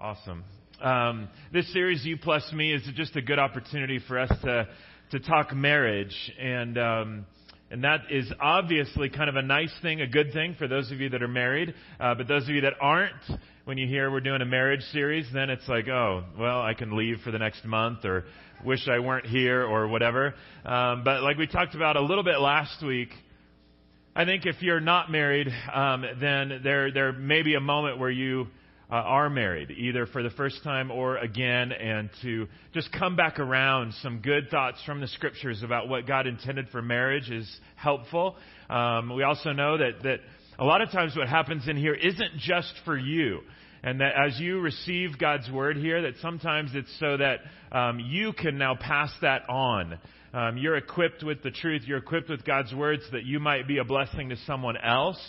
Awesome. Um, this series, You Plus Me, is just a good opportunity for us to to talk marriage, and um, and that is obviously kind of a nice thing, a good thing for those of you that are married. Uh, but those of you that aren't, when you hear we're doing a marriage series, then it's like, oh, well, I can leave for the next month, or wish I weren't here, or whatever. Um, but like we talked about a little bit last week. I think if you're not married, um, then there there may be a moment where you uh, are married, either for the first time or again, and to just come back around. Some good thoughts from the scriptures about what God intended for marriage is helpful. Um, we also know that, that a lot of times what happens in here isn't just for you. And that as you receive God's word here, that sometimes it's so that um, you can now pass that on. Um, you're equipped with the truth. You're equipped with God's words that you might be a blessing to someone else.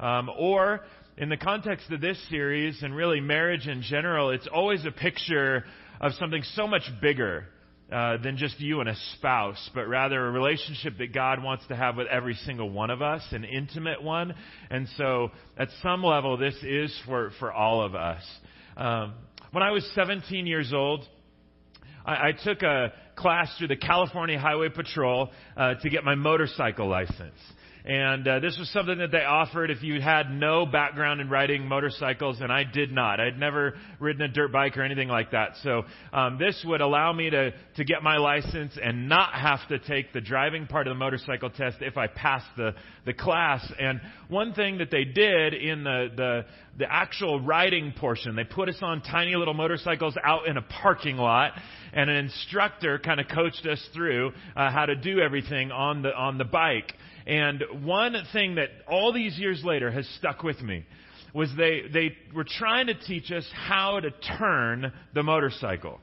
Um, or in the context of this series and really marriage in general, it's always a picture of something so much bigger uh, than just you and a spouse, but rather a relationship that God wants to have with every single one of us, an intimate one. And so, at some level, this is for, for all of us. Um, when I was 17 years old, I, I took a class through the California Highway Patrol uh, to get my motorcycle license. And uh, this was something that they offered if you had no background in riding motorcycles, and I did not. I'd never ridden a dirt bike or anything like that. So um, this would allow me to to get my license and not have to take the driving part of the motorcycle test if I passed the the class. And one thing that they did in the the the actual riding portion, they put us on tiny little motorcycles out in a parking lot, and an instructor kind of coached us through uh, how to do everything on the on the bike. And one thing that all these years later has stuck with me was they, they were trying to teach us how to turn the motorcycle.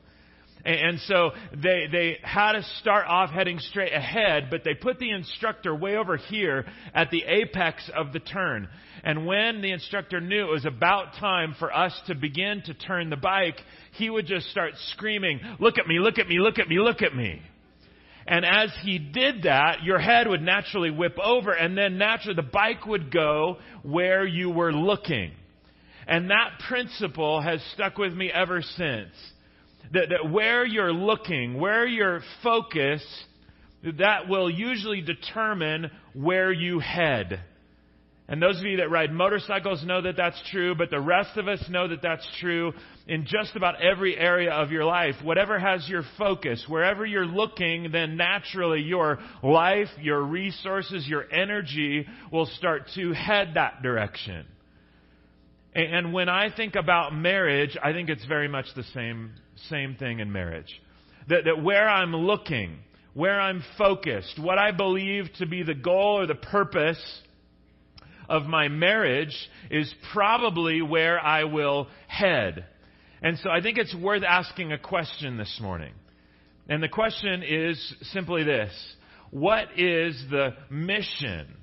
And, so they, they had to start off heading straight ahead, but they put the instructor way over here at the apex of the turn. And when the instructor knew it was about time for us to begin to turn the bike, he would just start screaming, look at me, look at me, look at me, look at me. And as he did that, your head would naturally whip over, and then naturally the bike would go where you were looking. And that principle has stuck with me ever since. That, that where you're looking, where you're focused, that will usually determine where you head. And those of you that ride motorcycles know that that's true, but the rest of us know that that's true in just about every area of your life. Whatever has your focus, wherever you're looking, then naturally your life, your resources, your energy will start to head that direction. And when I think about marriage, I think it's very much the same, same thing in marriage. That, that where I'm looking, where I'm focused, what I believe to be the goal or the purpose of my marriage is probably where I will head. And so I think it's worth asking a question this morning. And the question is simply this What is the mission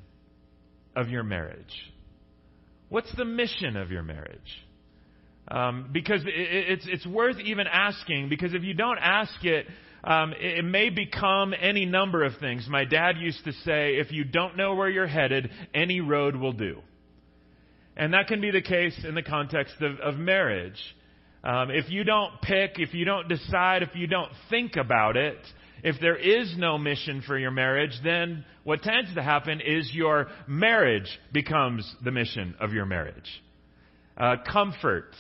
of your marriage? What's the mission of your marriage? Um, because it, it's, it's worth even asking, because if you don't ask it, um, it, it may become any number of things. My dad used to say, if you don't know where you're headed, any road will do. And that can be the case in the context of, of marriage. Um, if you don't pick, if you don't decide, if you don't think about it, if there is no mission for your marriage, then what tends to happen is your marriage becomes the mission of your marriage. Uh, comfort,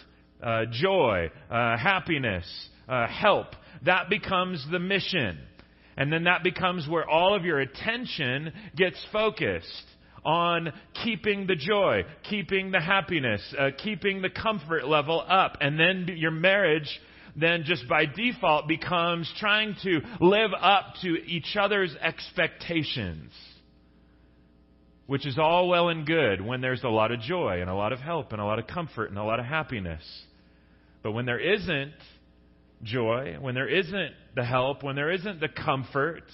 uh, joy, uh, happiness, uh, help, that becomes the mission. And then that becomes where all of your attention gets focused on keeping the joy, keeping the happiness, uh, keeping the comfort level up. And then your marriage then just by default becomes trying to live up to each other's expectations. Which is all well and good when there's a lot of joy and a lot of help and a lot of comfort and a lot of happiness. But when there isn't, joy, when there isn't the help, when there isn't the comfort,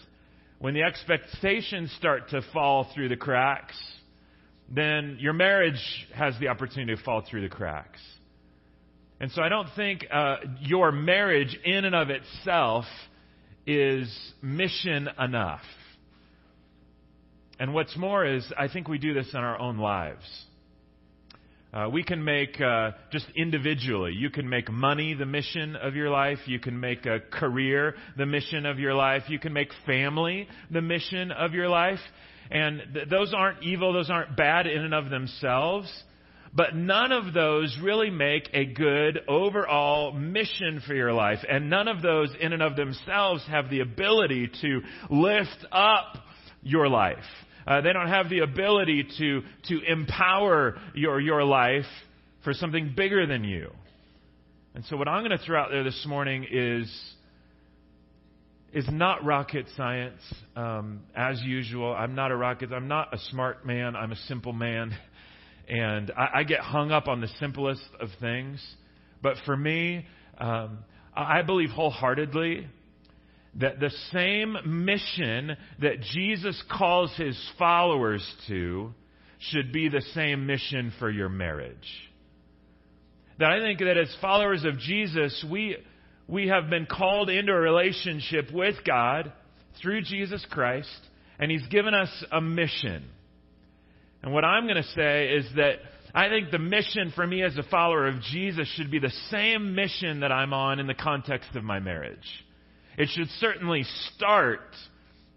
when the expectations start to fall through the cracks, then your marriage has the opportunity to fall through the cracks. And so I don't think uh, your marriage in and of itself is mission enough. And what's more is, I think we do this in our own lives. Uh, we can make uh, just individually. You can make money the mission of your life. You can make a career the mission of your life. You can make family the mission of your life. And th- those aren't evil. Those aren't bad in and of themselves. But none of those really make a good overall mission for your life. And none of those in and of themselves have the ability to lift up your life. Uh, they don't have the ability to, to empower your, your life for something bigger than you. And so, what I'm going to throw out there this morning is, is not rocket science. Um, as usual, I'm not a rocket. I'm not a smart man. I'm a simple man, and I, I get hung up on the simplest of things. But for me, um, I believe wholeheartedly that the same mission that Jesus calls his followers to should be the same mission for your marriage. That I think that as followers of Jesus, we, we have been called into a relationship with God through Jesus Christ, and he's given us a mission. And what I'm going to say is that I think the mission for me as a follower of Jesus should be the same mission that I'm on in the context of my marriage. It should certainly start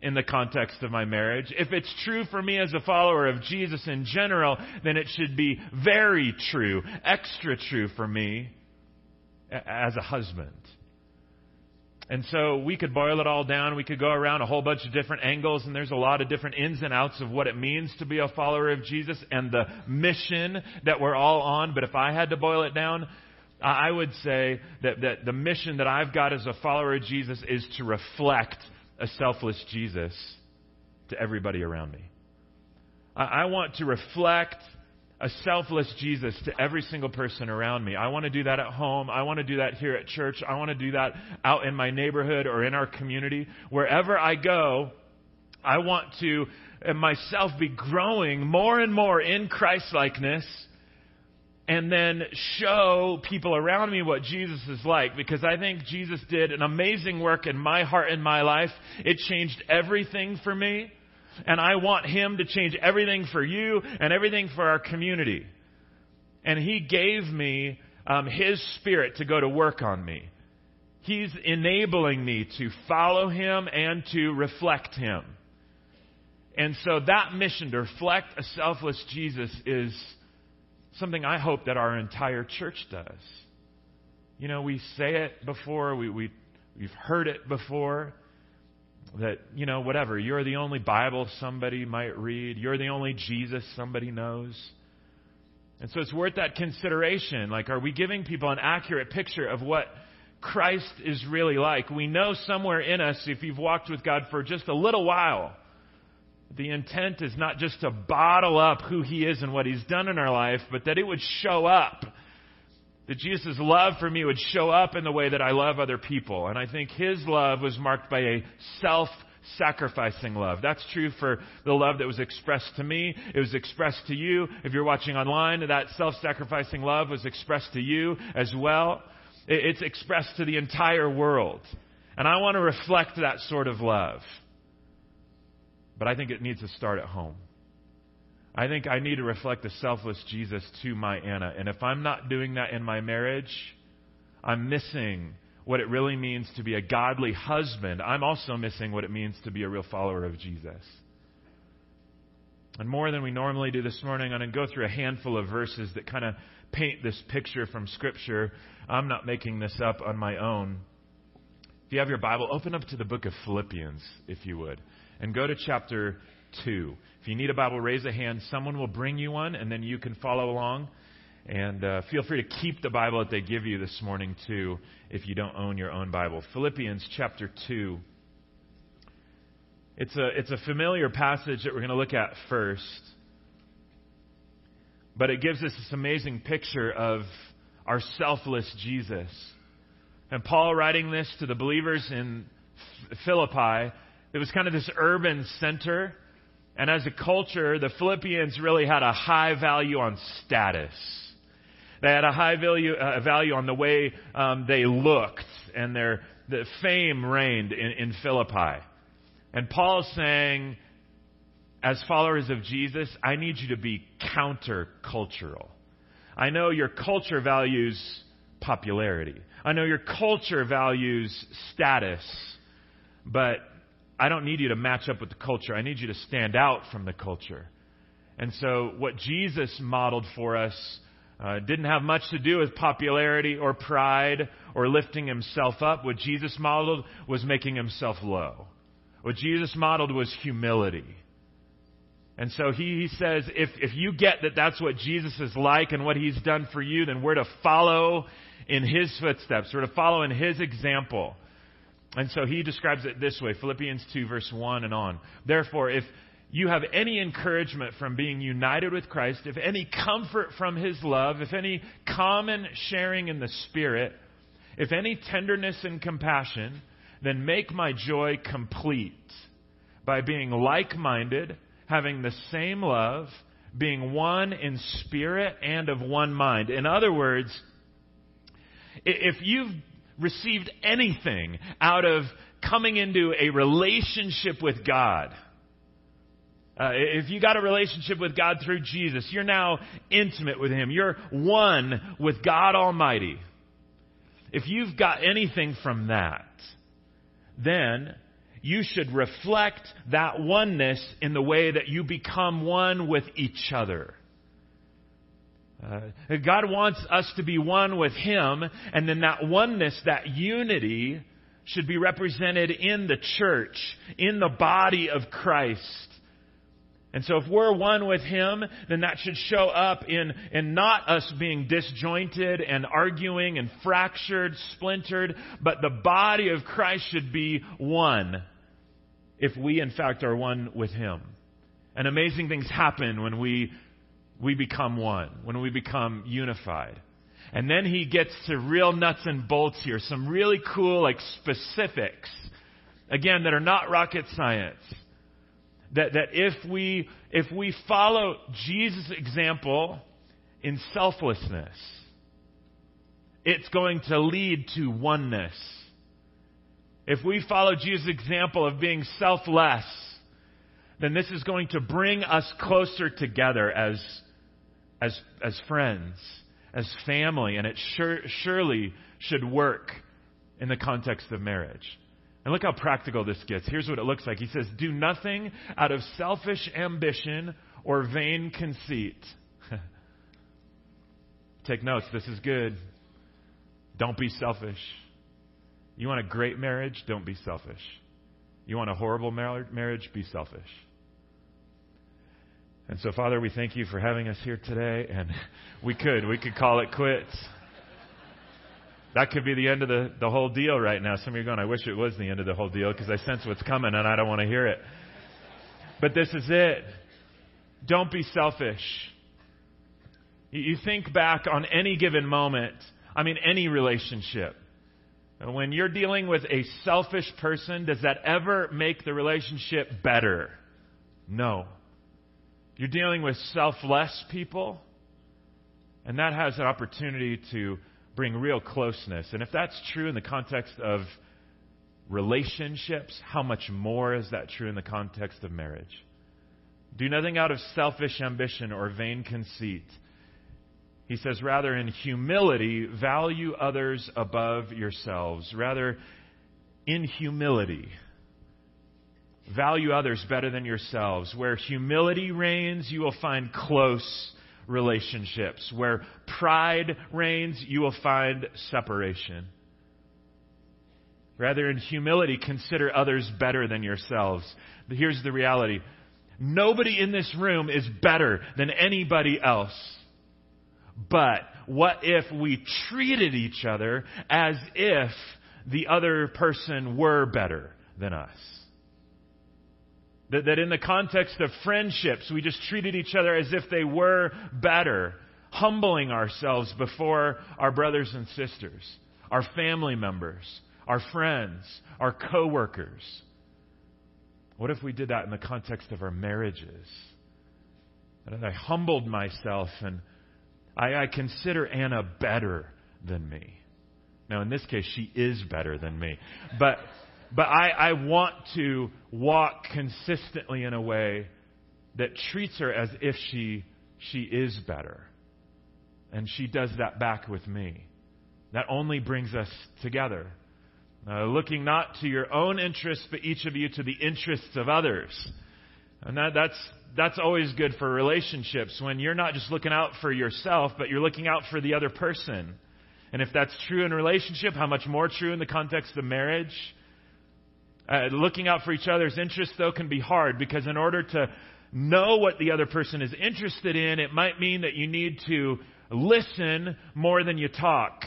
in the context of my marriage. If it's true for me as a follower of Jesus in general, then it should be very true, extra true for me as a husband. And so we could boil it all down. We could go around a whole bunch of different angles, and there's a lot of different ins and outs of what it means to be a follower of Jesus and the mission that we're all on. But if I had to boil it down, I would say that, that the mission that I've got as a follower of Jesus is to reflect a selfless Jesus to everybody around me. I, I want to reflect a selfless Jesus to every single person around me. I want to do that at home. I want to do that here at church. I want to do that out in my neighborhood or in our community. Wherever I go, I want to myself be growing more and more in Christlikeness and then show people around me what Jesus is like because I think Jesus did an amazing work in my heart and my life. It changed everything for me. And I want Him to change everything for you and everything for our community. And He gave me um, His Spirit to go to work on me. He's enabling me to follow Him and to reflect Him. And so that mission to reflect a selfless Jesus is something I hope that our entire church does. You know, we say it before, we, we, we've heard it before that, you know, whatever, you're the only Bible somebody might read, you're the only Jesus somebody knows. And so it's worth that consideration. Like, are we giving people an accurate picture of what Christ is really like? We know somewhere in us, if you've walked with God for just a little while, the intent is not just to bottle up who he is and what he's done in our life, but that it would show up. That Jesus' love for me would show up in the way that I love other people. And I think his love was marked by a self sacrificing love. That's true for the love that was expressed to me. It was expressed to you. If you're watching online, that self sacrificing love was expressed to you as well. It's expressed to the entire world. And I want to reflect that sort of love. But I think it needs to start at home. I think I need to reflect the selfless Jesus to my Anna. And if I'm not doing that in my marriage, I'm missing what it really means to be a godly husband. I'm also missing what it means to be a real follower of Jesus. And more than we normally do this morning, I'm going to go through a handful of verses that kind of paint this picture from Scripture. I'm not making this up on my own. If you have your Bible, open up to the book of Philippians, if you would and go to chapter 2. If you need a Bible, raise a hand. Someone will bring you one, and then you can follow along. And uh, feel free to keep the Bible that they give you this morning, too, if you don't own your own Bible. Philippians chapter 2. It's a, it's a familiar passage that we're going to look at first. But it gives us this amazing picture of our selfless Jesus. And Paul, writing this to the believers in Philippi, it was kind of this urban center. And as a culture, the Philippians really had a high value on status. They had a high value, uh, value on the way um, they looked, and their the fame reigned in, in Philippi. And Paul's saying, as followers of Jesus, I need you to be countercultural. I know your culture values popularity. I know your culture values status. But I don't need you to match up with the culture. I need you to stand out from the culture. And so, what Jesus modeled for us uh, didn't have much to do with popularity or pride or lifting himself up. What Jesus modeled was making himself low. What Jesus modeled was humility. And so he, he says, if, if you get that that's what Jesus is like and what he's done for you, then we're to follow in his footsteps. We're to follow in his example. And so he describes it this way Philippians 2, verse 1 and on. Therefore, if you have any encouragement from being united with Christ, if any comfort from his love, if any common sharing in the Spirit, if any tenderness and compassion, then make my joy complete by being like minded, having the same love, being one in spirit and of one mind. In other words, if you've received anything out of coming into a relationship with God, uh, if you got a relationship with God through Jesus, you're now intimate with Him. You're one with God Almighty. If you've got anything from that, then you should reflect that oneness in the way that you become one with each other. Uh, God wants us to be one with Him, and then that oneness, that unity, should be represented in the church, in the body of Christ. And so if we're one with Him, then that should show up in, in not us being disjointed and arguing and fractured, splintered, but the body of Christ should be one if we in fact are one with Him. And amazing things happen when we we become one, when we become unified. And then he gets to real nuts and bolts here, some really cool, like, specifics, again, that are not rocket science. That, that if we, if we follow Jesus' example in selflessness, it's going to lead to oneness. If we follow Jesus' example of being selfless, then this is going to bring us closer together as as, as friends, as family, and it sure, surely should work in the context of marriage. And look how practical this gets. Here's what it looks like. He says, Do nothing out of selfish ambition or vain conceit. Take notes. This is good. Don't be selfish. You want a great marriage? Don't be selfish. You want a horrible marriage? Be selfish. And so, Father, we thank you for having us here today. And we could, we could call it quits. That could be the end of the, the whole deal right now. Some of you are going, I wish it was the end of the whole deal because I sense what's coming and I don't want to hear it. But this is it. Don't be selfish. You think back on any given moment, I mean, any relationship. When you're dealing with a selfish person, does that ever make the relationship better? No. You're dealing with selfless people, and that has an opportunity to bring real closeness. And if that's true in the context of relationships, how much more is that true in the context of marriage? Do nothing out of selfish ambition or vain conceit. He says, rather, in humility, value others above yourselves. Rather, in humility, Value others better than yourselves. Where humility reigns, you will find close relationships. Where pride reigns, you will find separation. Rather, in humility, consider others better than yourselves. Here's the reality nobody in this room is better than anybody else. But what if we treated each other as if the other person were better than us? That, that in the context of friendships, we just treated each other as if they were better, humbling ourselves before our brothers and sisters, our family members, our friends, our coworkers. What if we did that in the context of our marriages? I humbled myself and I, I consider Anna better than me. Now, in this case, she is better than me. But but I, I want to walk consistently in a way that treats her as if she, she is better. And she does that back with me. That only brings us together. Uh, looking not to your own interests, but each of you to the interests of others. And that, that's, that's always good for relationships when you're not just looking out for yourself, but you're looking out for the other person. And if that's true in a relationship, how much more true in the context of marriage? Uh, looking out for each other's interests, though, can be hard because in order to know what the other person is interested in, it might mean that you need to listen more than you talk.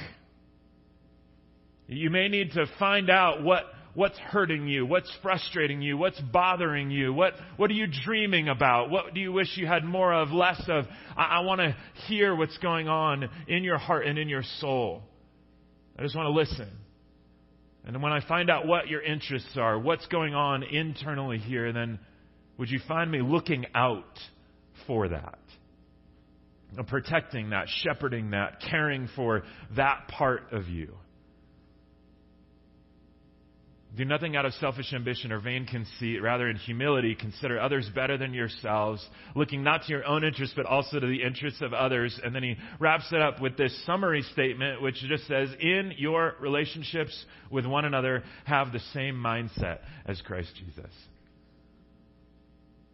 You may need to find out what, what's hurting you, what's frustrating you, what's bothering you, what, what are you dreaming about, what do you wish you had more of, less of. I, I want to hear what's going on in your heart and in your soul. I just want to listen. And when I find out what your interests are, what's going on internally here, then would you find me looking out for that? Protecting that, shepherding that, caring for that part of you. Do nothing out of selfish ambition or vain conceit. Rather, in humility, consider others better than yourselves, looking not to your own interests, but also to the interests of others. And then he wraps it up with this summary statement, which just says, In your relationships with one another, have the same mindset as Christ Jesus.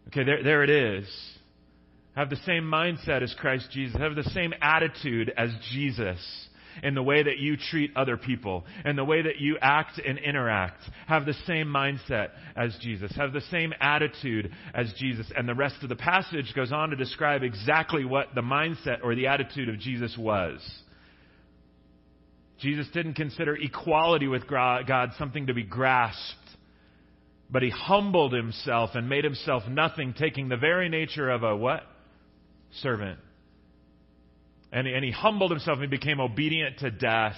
Okay, there, there it is. Have the same mindset as Christ Jesus. Have the same attitude as Jesus in the way that you treat other people, and the way that you act and interact. Have the same mindset as Jesus. Have the same attitude as Jesus. And the rest of the passage goes on to describe exactly what the mindset or the attitude of Jesus was. Jesus didn't consider equality with God something to be grasped. But he humbled himself and made himself nothing, taking the very nature of a what? Servant. And, and he humbled himself and he became obedient to death,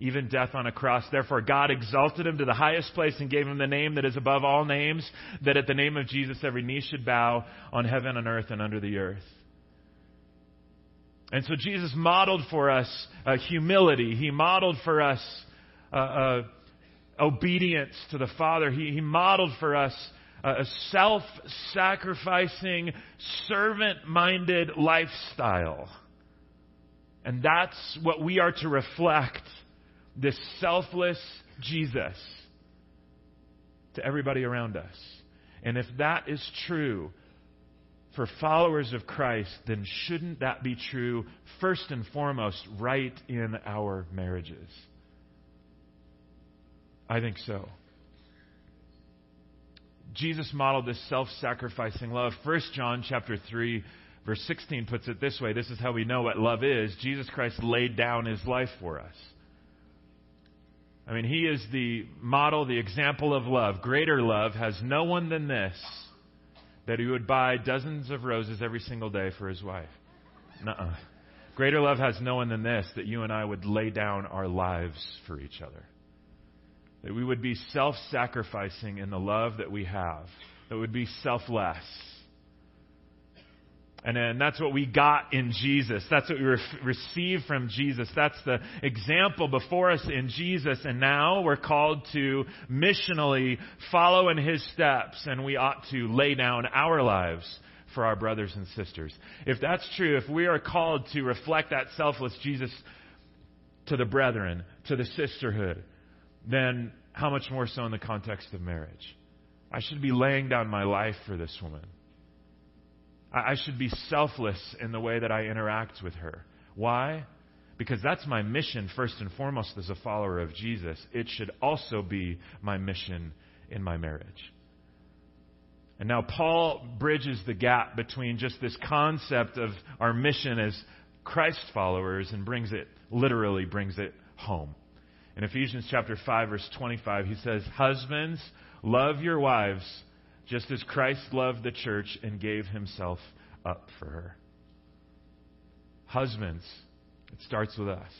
even death on a cross. Therefore, God exalted him to the highest place and gave him the name that is above all names, that at the name of Jesus every knee should bow on heaven and earth and under the earth. And so Jesus modeled for us uh, humility. He modeled for us uh, uh, obedience to the Father. He, he modeled for us a self sacrificing, servant minded lifestyle. And that's what we are to reflect this selfless Jesus to everybody around us. And if that is true for followers of Christ, then shouldn't that be true first and foremost right in our marriages? I think so. Jesus modeled this self-sacrificing love. 1 John chapter 3 Verse 16 puts it this way this is how we know what love is. Jesus Christ laid down his life for us. I mean, he is the model, the example of love. Greater love has no one than this that he would buy dozens of roses every single day for his wife. Nuh-uh. Greater love has no one than this that you and I would lay down our lives for each other. That we would be self sacrificing in the love that we have, that would be selfless and, and that's what we got in Jesus. That's what we re- received from Jesus. That's the example before us in Jesus. And now we're called to missionally follow in his steps, and we ought to lay down our lives for our brothers and sisters. If that's true, if we are called to reflect that selfless Jesus to the brethren, to the sisterhood, then how much more so in the context of marriage? I should be laying down my life for this woman. I should be selfless in the way that I interact with her. Why? Because that's my mission, first and foremost, as a follower of Jesus. It should also be my mission in my marriage. And now Paul bridges the gap between just this concept of our mission as Christ followers and brings it, literally brings it home. In Ephesians chapter 5 verse 25, he says, Husbands, love your wives just as Christ loved the church and gave himself up for her. Husbands, it starts with us.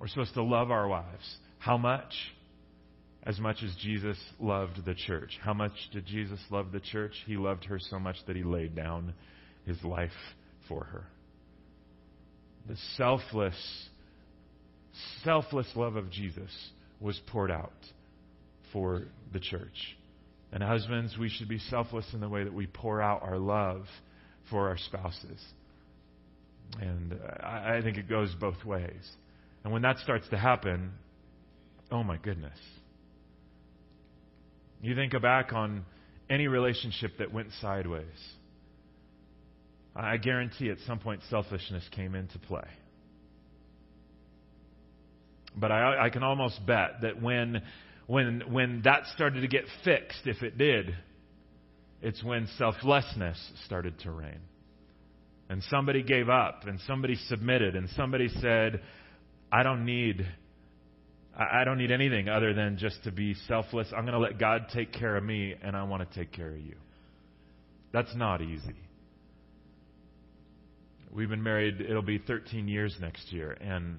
We're supposed to love our wives. How much? As much as Jesus loved the church. How much did Jesus love the church? He loved her so much that he laid down his life for her. The selfless, selfless love of Jesus was poured out for the church. And husbands, we should be selfless in the way that we pour out our love for our spouses. And I, think it goes both ways. And when that starts to happen, oh my goodness. You think back on any relationship that went sideways. I guarantee at some point selfishness came into play. But I, I can almost bet that when, when, when that started to get fixed, if it did, it's when selflessness started to reign. And somebody gave up, and somebody submitted, and somebody said, I don't need I don't need anything other than just to be selfless. I'm going to let God take care of me, and I want to take care of you. That's not easy. We've been married, it'll be 13 years next year. And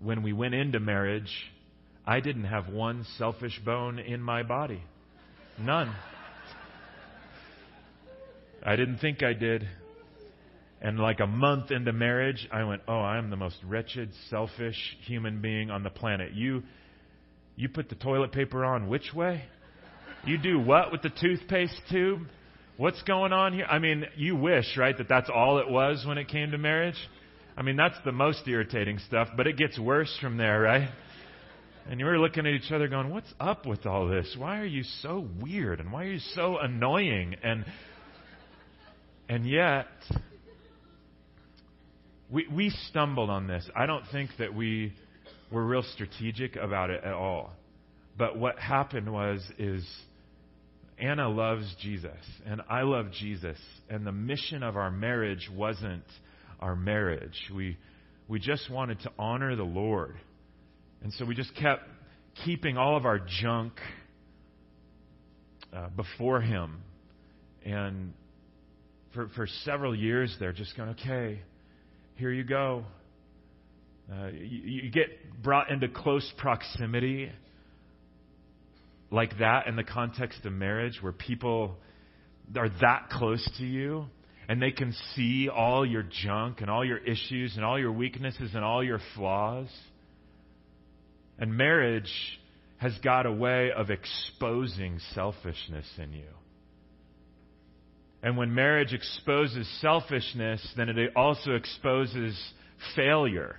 when we went into marriage, I didn't have one selfish bone in my body. None. I didn't think I did. And like a month into marriage, I went, "Oh, I am the most wretched, selfish human being on the planet. You you put the toilet paper on which way? You do what with the toothpaste tube? What's going on here? I mean, you wish, right, that that's all it was when it came to marriage? I mean, that's the most irritating stuff, but it gets worse from there, right? And you were looking at each other going, What's up with all this? Why are you so weird? And why are you so annoying? And and yet we, we stumbled on this. I don't think that we were real strategic about it at all. But what happened was is Anna loves Jesus and I love Jesus and the mission of our marriage wasn't our marriage. We we just wanted to honor the Lord. And so we just kept keeping all of our junk uh, before him. And for, for several years there, just going, okay, here you go. Uh, you, you get brought into close proximity like that in the context of marriage where people are that close to you and they can see all your junk and all your issues and all your weaknesses and all your flaws. And marriage has got a way of exposing selfishness in you. And when marriage exposes selfishness, then it also exposes failure.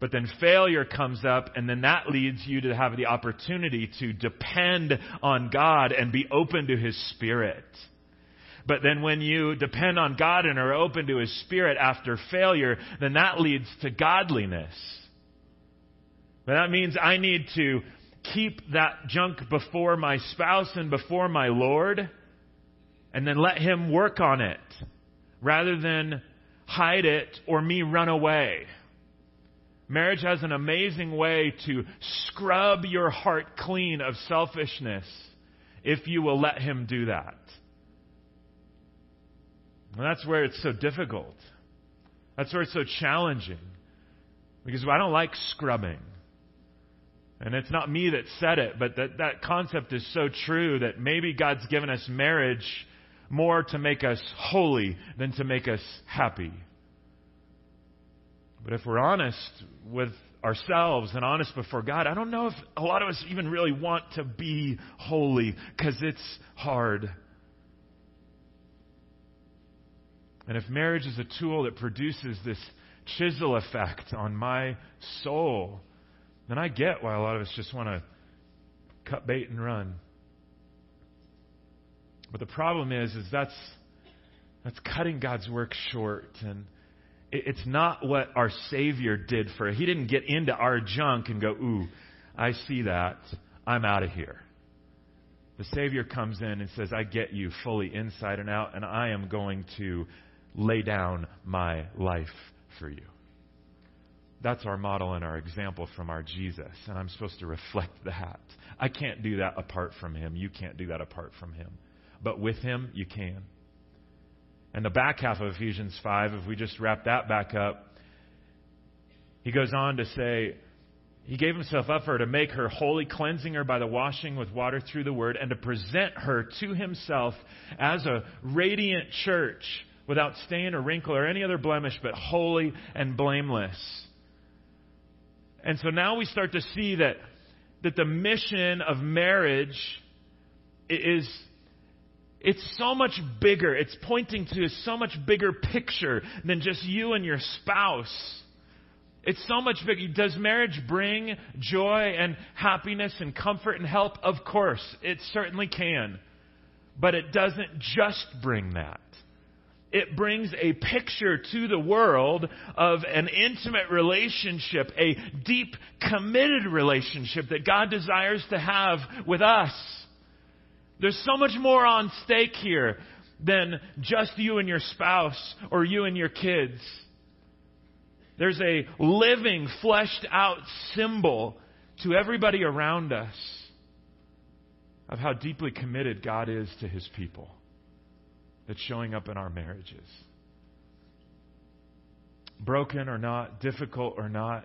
But then failure comes up, and then that leads you to have the opportunity to depend on God and be open to His Spirit. But then when you depend on God and are open to His Spirit after failure, then that leads to godliness. But that means I need to keep that junk before my spouse and before my Lord and then let Him work on it rather than hide it or me run away. Marriage has an amazing way to scrub your heart clean of selfishness if you will let Him do that. And that's where it's so difficult. That's where it's so challenging. Because I don't like scrubbing. And it's not me that said it, but that, that concept is so true that maybe God's given us marriage more to make us holy than to make us happy. But if we're honest with ourselves and honest before God, I don't know if a lot of us even really want to be holy because it's hard. And if marriage is a tool that produces this chisel effect on my soul, then I get why a lot of us just want to cut bait and run. But the problem is, is that's that's cutting God's work short, and it, it's not what our Savior did for. It. He didn't get into our junk and go, "Ooh, I see that. I'm out of here." The Savior comes in and says, "I get you fully inside and out, and I am going to lay down my life for you." That's our model and our example from our Jesus, and I'm supposed to reflect that. I can't do that apart from Him. You can't do that apart from Him but with him you can. And the back half of Ephesians 5, if we just wrap that back up, he goes on to say, He gave himself up for her to make her holy, cleansing her by the washing with water through the word, and to present her to himself as a radiant church without stain or wrinkle or any other blemish, but holy and blameless. And so now we start to see that, that the mission of marriage is It's so much bigger. It's pointing to a so much bigger picture than just you and your spouse. It's so much bigger. Does marriage bring joy and happiness and comfort and help? Of course, it certainly can. But it doesn't just bring that. It brings a picture to the world of an intimate relationship, a deep, committed relationship that God desires to have with us. There's so much more on stake here than just you and your spouse or you and your kids. There's a living, fleshed out symbol to everybody around us of how deeply committed God is to his people that's showing up in our marriages. Broken or not, difficult or not,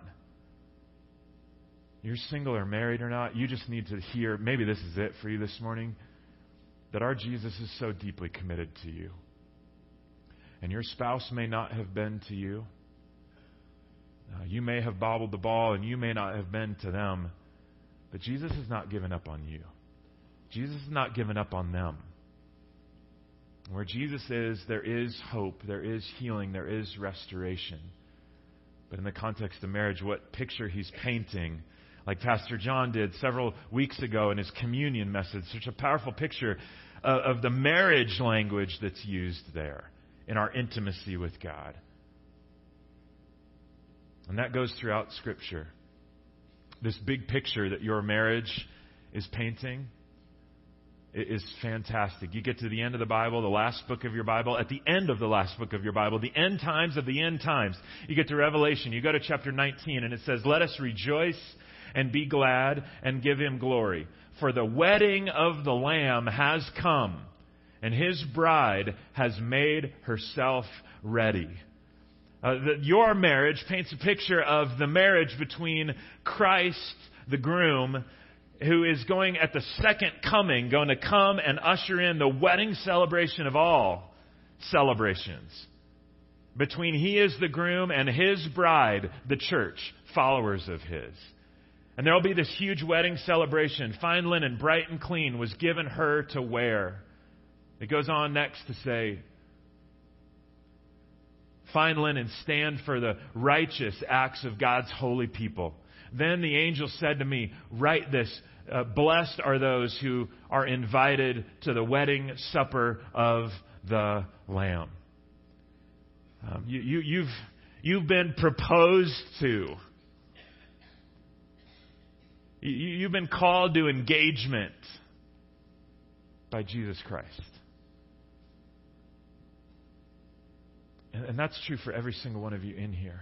you're single or married or not, you just need to hear maybe this is it for you this morning that our Jesus is so deeply committed to you. And your spouse may not have been to you. Uh, you may have bobbled the ball and you may not have been to them. But Jesus has not given up on you. Jesus has not given up on them. Where Jesus is, there is hope, there is healing, there is restoration. But in the context of marriage, what picture he's painting like Pastor John did several weeks ago in his communion message. Such a powerful picture of, of the marriage language that's used there in our intimacy with God. And that goes throughout Scripture. This big picture that your marriage is painting is fantastic. You get to the end of the Bible, the last book of your Bible, at the end of the last book of your Bible, the end times of the end times. You get to Revelation, you go to chapter 19, and it says, Let us rejoice and be glad and give him glory. For the wedding of the Lamb has come, and his bride has made herself ready. Uh, the, your marriage paints a picture of the marriage between Christ, the groom, who is going at the second coming, going to come and usher in the wedding celebration of all celebrations. Between he is the groom and his bride, the church, followers of his. And there will be this huge wedding celebration. Fine linen, bright and clean, was given her to wear. It goes on next to say, Fine linen stand for the righteous acts of God's holy people. Then the angel said to me, Write this. Uh, blessed are those who are invited to the wedding supper of the Lamb. Um, you, you, you've, you've been proposed to. You've been called to engagement by Jesus Christ. And that's true for every single one of you in here.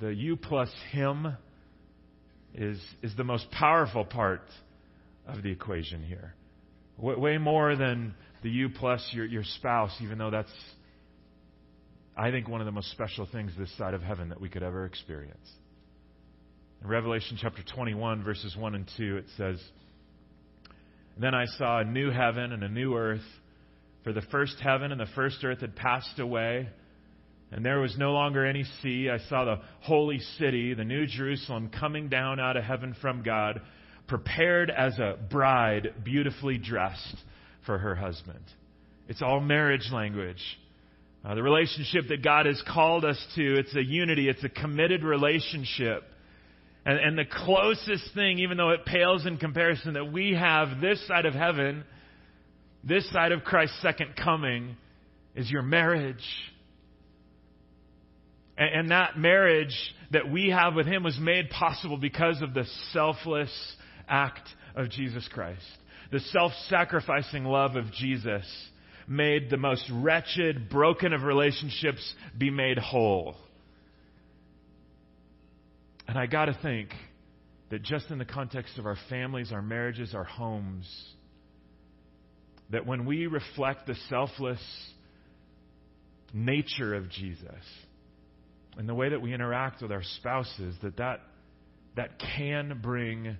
The you plus him is, is the most powerful part of the equation here. Way more than the you plus your, your spouse, even though that's, I think, one of the most special things this side of heaven that we could ever experience. In Revelation chapter 21, verses 1 and 2, it says, Then I saw a new heaven and a new earth, for the first heaven and the first earth had passed away, and there was no longer any sea. I saw the holy city, the new Jerusalem, coming down out of heaven from God, prepared as a bride, beautifully dressed for her husband. It's all marriage language. Uh, the relationship that God has called us to, it's a unity, it's a committed relationship. And, and the closest thing, even though it pales in comparison, that we have this side of heaven, this side of Christ's second coming, is your marriage. And, that marriage that we have with Him was made possible because of the selfless act of Jesus Christ. The self sacrificing love of Jesus made the most wretched, broken of relationships be made whole. And I got to think that just in the context of our families, our marriages, our homes, that when we reflect the selfless nature of Jesus and the way that we interact with our spouses, that that, that can bring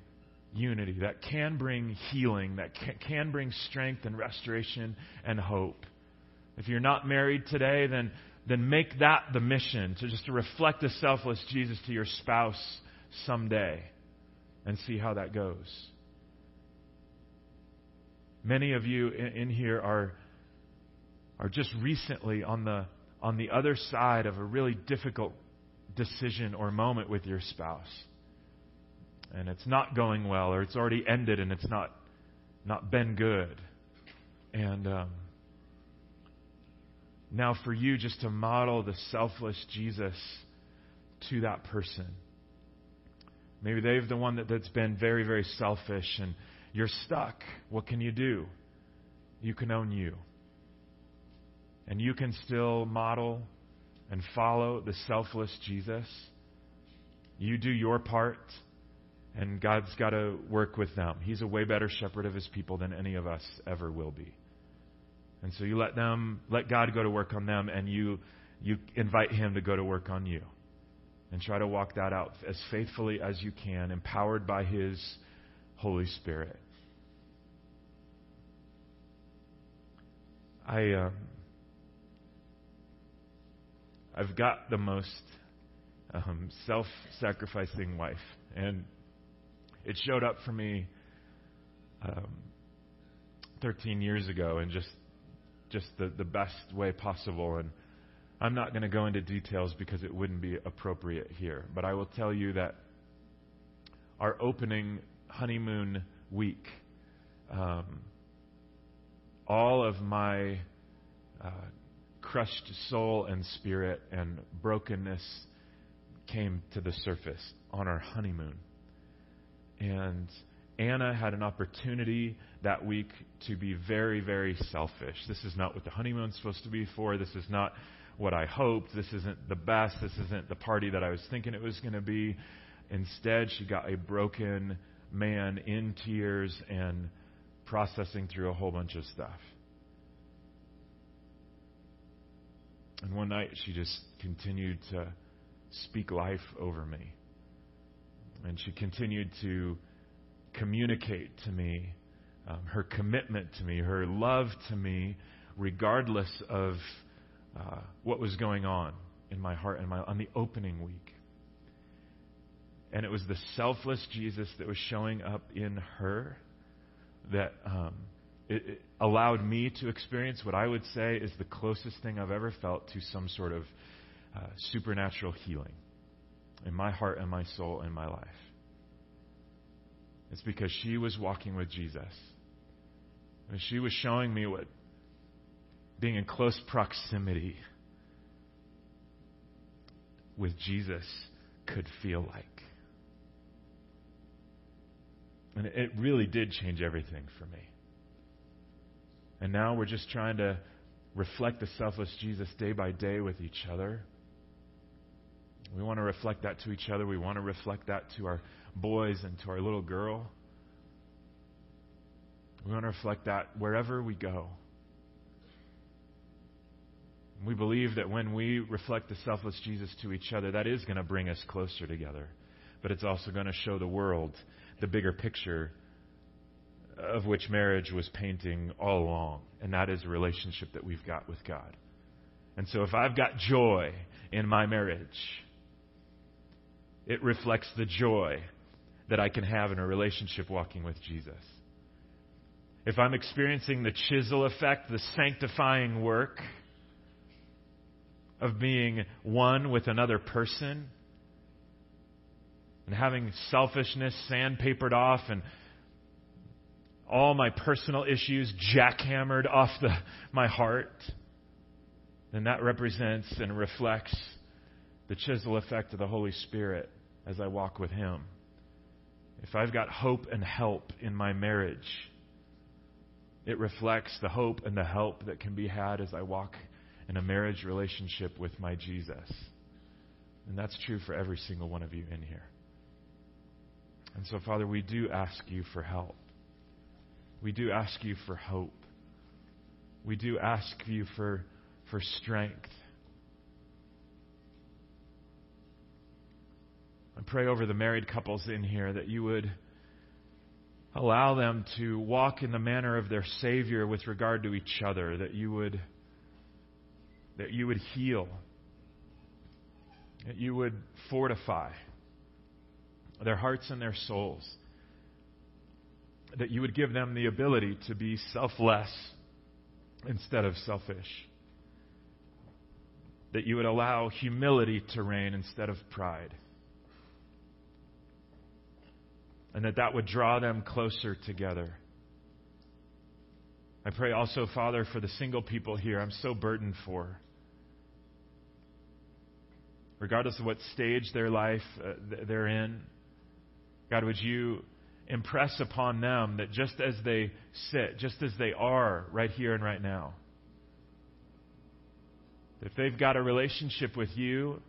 unity, that can bring healing, that can, can bring strength and restoration and hope. If you're not married today, then then make that the mission to just to reflect the selfless Jesus to your spouse someday and see how that goes. Many of you in, in here are, are just recently on the, on the other side of a really difficult decision or moment with your spouse. And it's not going well, or it's already ended and it's not, not been good. And um, now, for you, just to model the selfless Jesus to that person. Maybe they've the one that, that's been very, very selfish and you're stuck. What can you do? You can own you. And you can still model and follow the selfless Jesus. You do your part, and God's got to work with them. He's a way better shepherd of his people than any of us ever will be. And so you let them, let God go to work on them, and you, you invite Him to go to work on you. And try to walk that out as faithfully as you can, empowered by His Holy Spirit. I, um, I've got the most um, self-sacrificing wife, and it showed up for me um, 13 years ago, and just just the, the best way possible. And I'm not going to go into details because it wouldn't be appropriate here. But I will tell you that our opening honeymoon week, um, all of my uh, crushed soul and spirit and brokenness came to the surface on our honeymoon. And Anna had an opportunity that week to be very, very selfish. This is not what the honeymoon's supposed to be for. This is not what I hoped. This isn't the best. This isn't the party that I was thinking it was going to be. Instead, she got a broken man in tears and processing through a whole bunch of stuff. And one night, she just continued to speak life over me. And she continued to communicate to me um, her commitment to me, her love to me, regardless of uh, what was going on in my heart and my on the opening week. And it was the selfless Jesus that was showing up in her that um, it, allowed me to experience what I would say is the closest thing I've ever felt to some sort of uh, supernatural healing in my heart and my soul and my life. It's because she was walking with Jesus. And she was showing me what being in close proximity with Jesus could feel like. And it really did change everything for me. And now we're just trying to reflect the selfless Jesus day by day with each other. We want to reflect that to each other. We want to reflect that to our boys and to our little girl. We want to reflect that wherever we go. We believe that when we reflect the selfless Jesus to each other, that is going to bring us closer together. But it's also going to show the world the bigger picture of which marriage was painting all along. And that is a relationship that we've got with God. And so if I've got joy in my marriage, it reflects the joy that I can have in a relationship walking with Jesus. If I'm experiencing the chisel effect, the sanctifying work of being one with another person, and having selfishness sandpapered off and all my personal issues jackhammered off the, my heart, then that represents and reflects the chisel effect of the Holy Spirit as I walk with Him if I've got hope and help in my marriage, it reflects the hope and the help that can be had as I walk in a marriage relationship with my Jesus. And that's true for every single one of you in here. And so, Father, we do ask you for help. We do ask you for hope. We do ask you for, for strength. I pray over the married couples in here that you would allow them to walk in the manner of their Savior with regard to each other, that you would, that you would heal, that you would fortify their hearts and their souls, that you would give them the ability to be selfless instead of selfish. That you would allow humility to reign instead of pride. And that that would draw them closer together. I pray also, Father, for the single people here I'm so burdened for. Regardless of what stage their life uh, they're in, God, would you impress upon them that just as they sit, just as they are right here and right now, that they've got a relationship with you,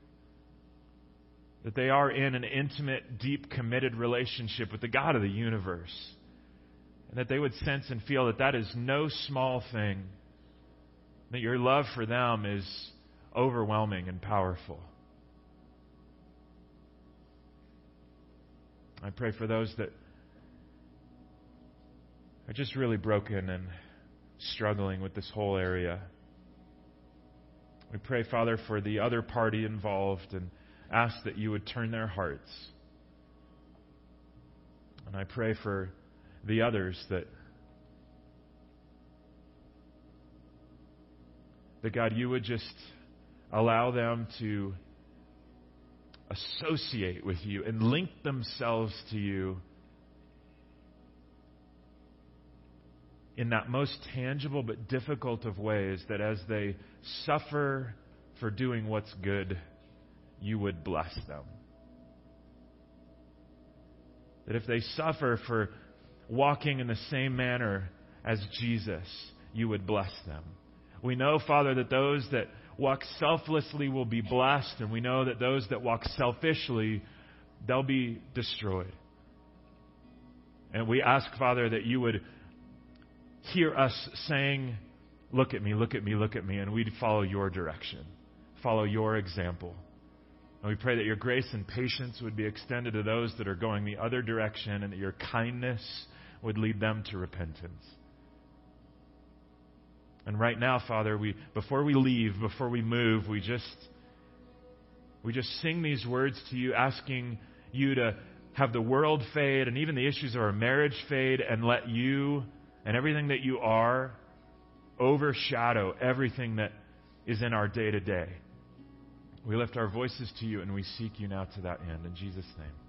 that they are in an intimate, deep, committed relationship with the God of the universe and that they would sense and feel that that is no small thing, that your love for them is overwhelming and powerful. I pray for those that are just really broken and struggling with this whole area. We pray, Father, for the other party involved and ask that you would turn their hearts. And I pray for the others that that God you would just allow them to associate with you and link themselves to you in that most tangible but difficult of ways that as they suffer for doing what's good, you would bless them. That if they suffer for walking in the same manner as Jesus, you would bless them. We know, Father, that those that walk selflessly will be blessed, and we know that those that walk selfishly, they'll be destroyed. And we ask, Father, that you would hear us saying, Look at me, look at me, look at me, and we'd follow your direction, follow your example. And we pray that your grace and patience would be extended to those that are going the other direction, and that your kindness would lead them to repentance. And right now, Father, we before we leave, before we move, we just we just sing these words to you, asking you to have the world fade and even the issues of our marriage fade and let you and everything that you are overshadow everything that is in our day to day. We lift our voices to you and we seek you now to that end. In Jesus' name.